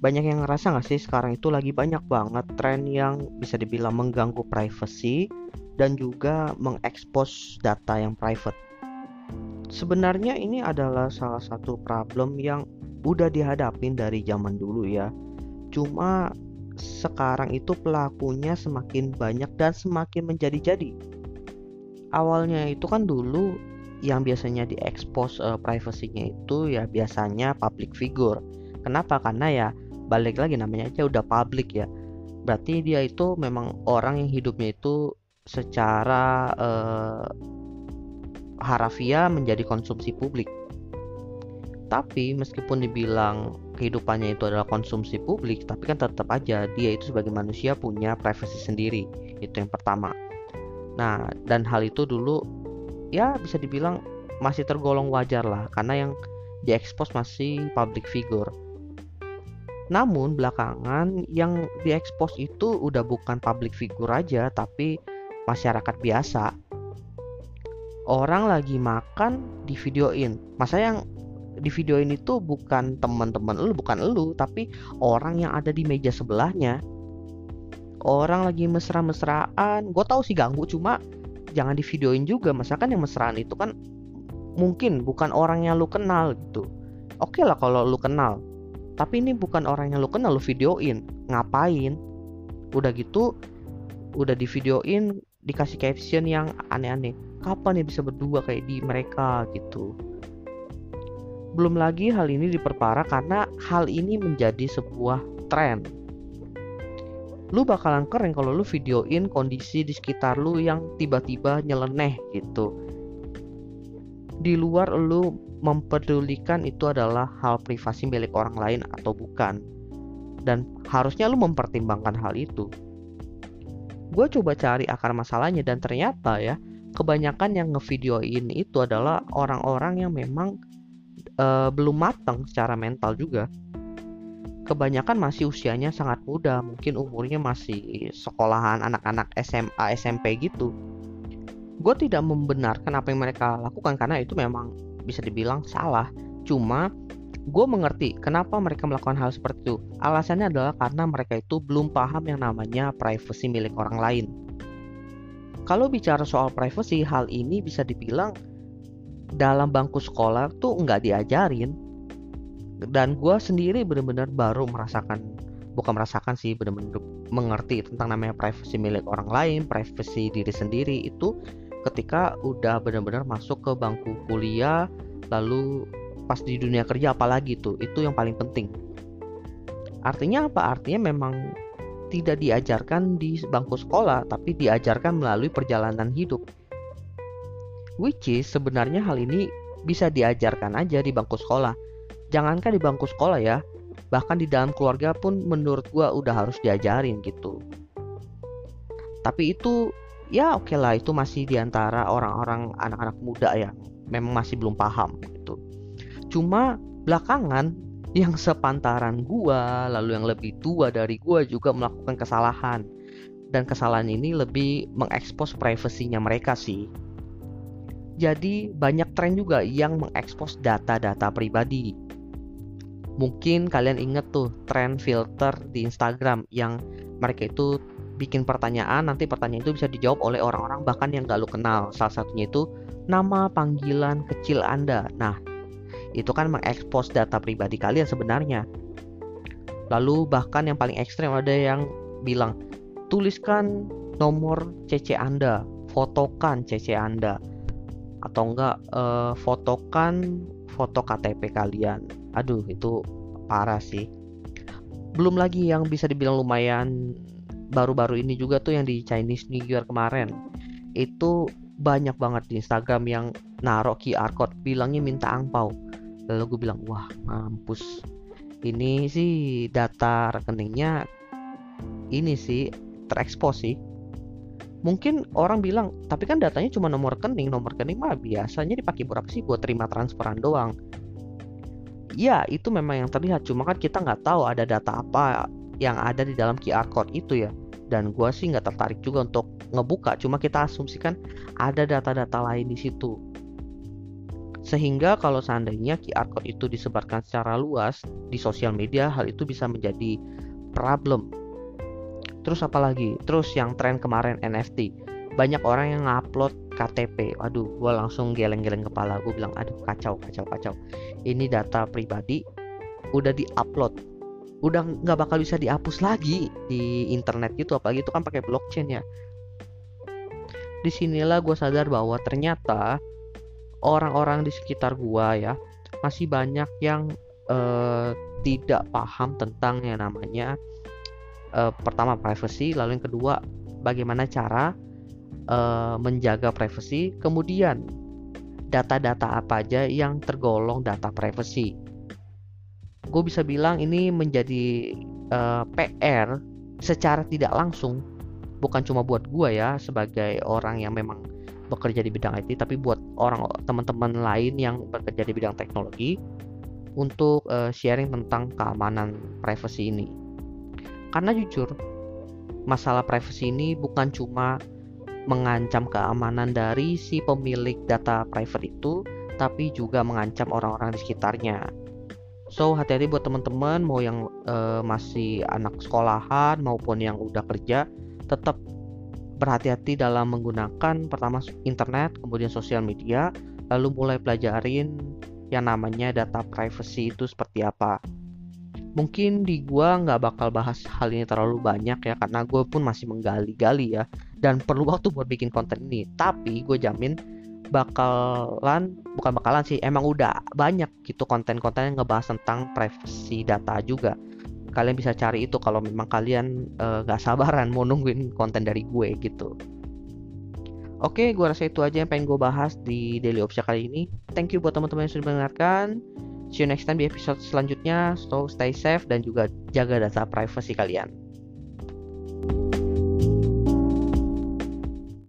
banyak yang ngerasa nggak sih sekarang itu lagi banyak banget tren yang bisa dibilang mengganggu privacy dan juga mengekspos data yang private. Sebenarnya ini adalah salah satu problem yang udah dihadapin dari zaman dulu ya. Cuma sekarang itu pelakunya semakin banyak dan semakin menjadi-jadi. Awalnya itu kan dulu yang biasanya diekspos uh, privasinya itu ya biasanya public figure. Kenapa? Karena ya balik lagi namanya aja udah public ya. Berarti dia itu memang orang yang hidupnya itu secara uh, harafiah menjadi konsumsi publik. Tapi meskipun dibilang kehidupannya itu adalah konsumsi publik tapi kan tetap aja dia itu sebagai manusia punya privasi sendiri. Itu yang pertama. Nah dan hal itu dulu ya bisa dibilang masih tergolong wajar lah. Karena yang diekspos masih public figure namun belakangan yang diekspos itu udah bukan public figure aja tapi masyarakat biasa. Orang lagi makan di videoin. Masa yang di videoin itu bukan teman-teman lu, bukan lu, tapi orang yang ada di meja sebelahnya. Orang lagi mesra-mesraan, gue tahu sih ganggu, cuma jangan di videoin juga. Masa kan yang mesraan itu kan mungkin bukan orang yang lu kenal gitu. Oke okay lah kalau lu kenal, tapi ini bukan orang yang lu kenal lu videoin. Ngapain? Udah gitu udah di videoin dikasih caption yang aneh-aneh. Kapan ya bisa berdua kayak di mereka gitu? Belum lagi hal ini diperparah karena hal ini menjadi sebuah tren lu bakalan keren kalau lu videoin kondisi di sekitar lu yang tiba-tiba nyeleneh gitu. Di luar lu mempedulikan itu adalah hal privasi milik orang lain atau bukan. Dan harusnya lu mempertimbangkan hal itu. Gue coba cari akar masalahnya dan ternyata ya kebanyakan yang ngevideoin itu adalah orang-orang yang memang uh, belum matang secara mental juga. Kebanyakan masih usianya sangat muda mungkin umurnya masih sekolahan anak-anak SMA SMP gitu. Gue tidak membenarkan apa yang mereka lakukan karena itu memang bisa dibilang salah. Cuma gue mengerti kenapa mereka melakukan hal seperti itu. Alasannya adalah karena mereka itu belum paham yang namanya privacy milik orang lain. Kalau bicara soal privacy, hal ini bisa dibilang dalam bangku sekolah tuh nggak diajarin. Dan gue sendiri benar-benar baru merasakan, bukan merasakan sih, benar-benar mengerti tentang namanya privacy milik orang lain, privacy diri sendiri itu ketika udah benar-benar masuk ke bangku kuliah lalu pas di dunia kerja apalagi tuh itu yang paling penting. Artinya apa? Artinya memang tidak diajarkan di bangku sekolah tapi diajarkan melalui perjalanan hidup. Which is sebenarnya hal ini bisa diajarkan aja di bangku sekolah. Jangankan di bangku sekolah ya bahkan di dalam keluarga pun menurut gua udah harus diajarin gitu. Tapi itu ya oke okay lah itu masih di antara orang-orang anak-anak muda ya. Memang masih belum paham gitu. Cuma belakangan yang sepantaran gua lalu yang lebih tua dari gua juga melakukan kesalahan. Dan kesalahan ini lebih mengekspos privasinya mereka sih. Jadi banyak tren juga yang mengekspos data-data pribadi. Mungkin kalian inget tuh tren filter di Instagram yang mereka itu bikin pertanyaan nanti pertanyaan itu bisa dijawab oleh orang-orang bahkan yang gak lu kenal. Salah satunya itu nama panggilan kecil anda. Nah itu kan mengekspos data pribadi kalian sebenarnya. Lalu bahkan yang paling ekstrem ada yang bilang tuliskan nomor CC anda fotokan CC anda. Atau enggak uh, fotokan foto KTP kalian. Aduh itu parah sih. Belum lagi yang bisa dibilang lumayan baru-baru ini juga tuh yang di Chinese New Year kemarin. Itu banyak banget di Instagram yang naruh QR code bilangnya minta angpau. Lalu gue bilang wah mampus. Ini sih data rekeningnya ini sih terekspos sih. Mungkin orang bilang tapi kan datanya cuma nomor rekening nomor rekening mah biasanya dipakai berapa sih? Buat terima transferan doang. Ya itu memang yang terlihat. Cuma kan kita nggak tahu ada data apa yang ada di dalam QR code itu ya dan gue sih nggak tertarik juga untuk ngebuka cuma kita asumsikan ada data-data lain di situ Sehingga kalau seandainya QR code itu disebarkan secara luas di sosial media, hal itu bisa menjadi problem. Terus apalagi? Terus yang tren kemarin NFT. Banyak orang yang ngupload KTP. Waduh, gue langsung geleng-geleng kepala. Gue bilang, aduh kacau, kacau, kacau. Ini data pribadi udah diupload udah nggak bakal bisa dihapus lagi di internet gitu apalagi itu kan pakai blockchain ya. Di sinilah gue sadar bahwa ternyata orang-orang di sekitar gua ya masih banyak yang uh, tidak paham tentang yang namanya uh, pertama privacy lalu yang kedua bagaimana cara uh, menjaga privacy kemudian data-data apa aja yang tergolong data privacy gue bisa bilang ini menjadi uh, PR secara tidak langsung bukan cuma buat gue ya sebagai orang yang memang bekerja di bidang IT tapi buat orang teman-teman lain yang bekerja di bidang teknologi untuk uh, sharing tentang keamanan privacy ini. Karena jujur, masalah privacy ini bukan cuma mengancam keamanan dari si pemilik data private itu, tapi juga mengancam orang-orang di sekitarnya. So hati-hati buat teman-teman mau yang uh, masih anak sekolahan maupun yang udah kerja, tetap berhati-hati dalam menggunakan pertama internet, kemudian sosial media, lalu mulai pelajarin yang namanya data privacy itu seperti apa. Mungkin di gua nggak bakal bahas hal ini terlalu banyak ya karena gue pun masih menggali-gali ya dan perlu waktu buat bikin konten ini. Tapi gue jamin bakalan bukan bakalan sih emang udah banyak gitu konten-konten yang ngebahas tentang privacy data juga kalian bisa cari itu kalau memang kalian uh, gak sabaran mau nungguin konten dari gue gitu. Oke, gue rasa itu aja yang pengen gue bahas di Daily Opsia kali ini. Thank you buat teman-teman yang sudah mendengarkan. See you next time di episode selanjutnya. So, stay safe dan juga jaga data privacy kalian.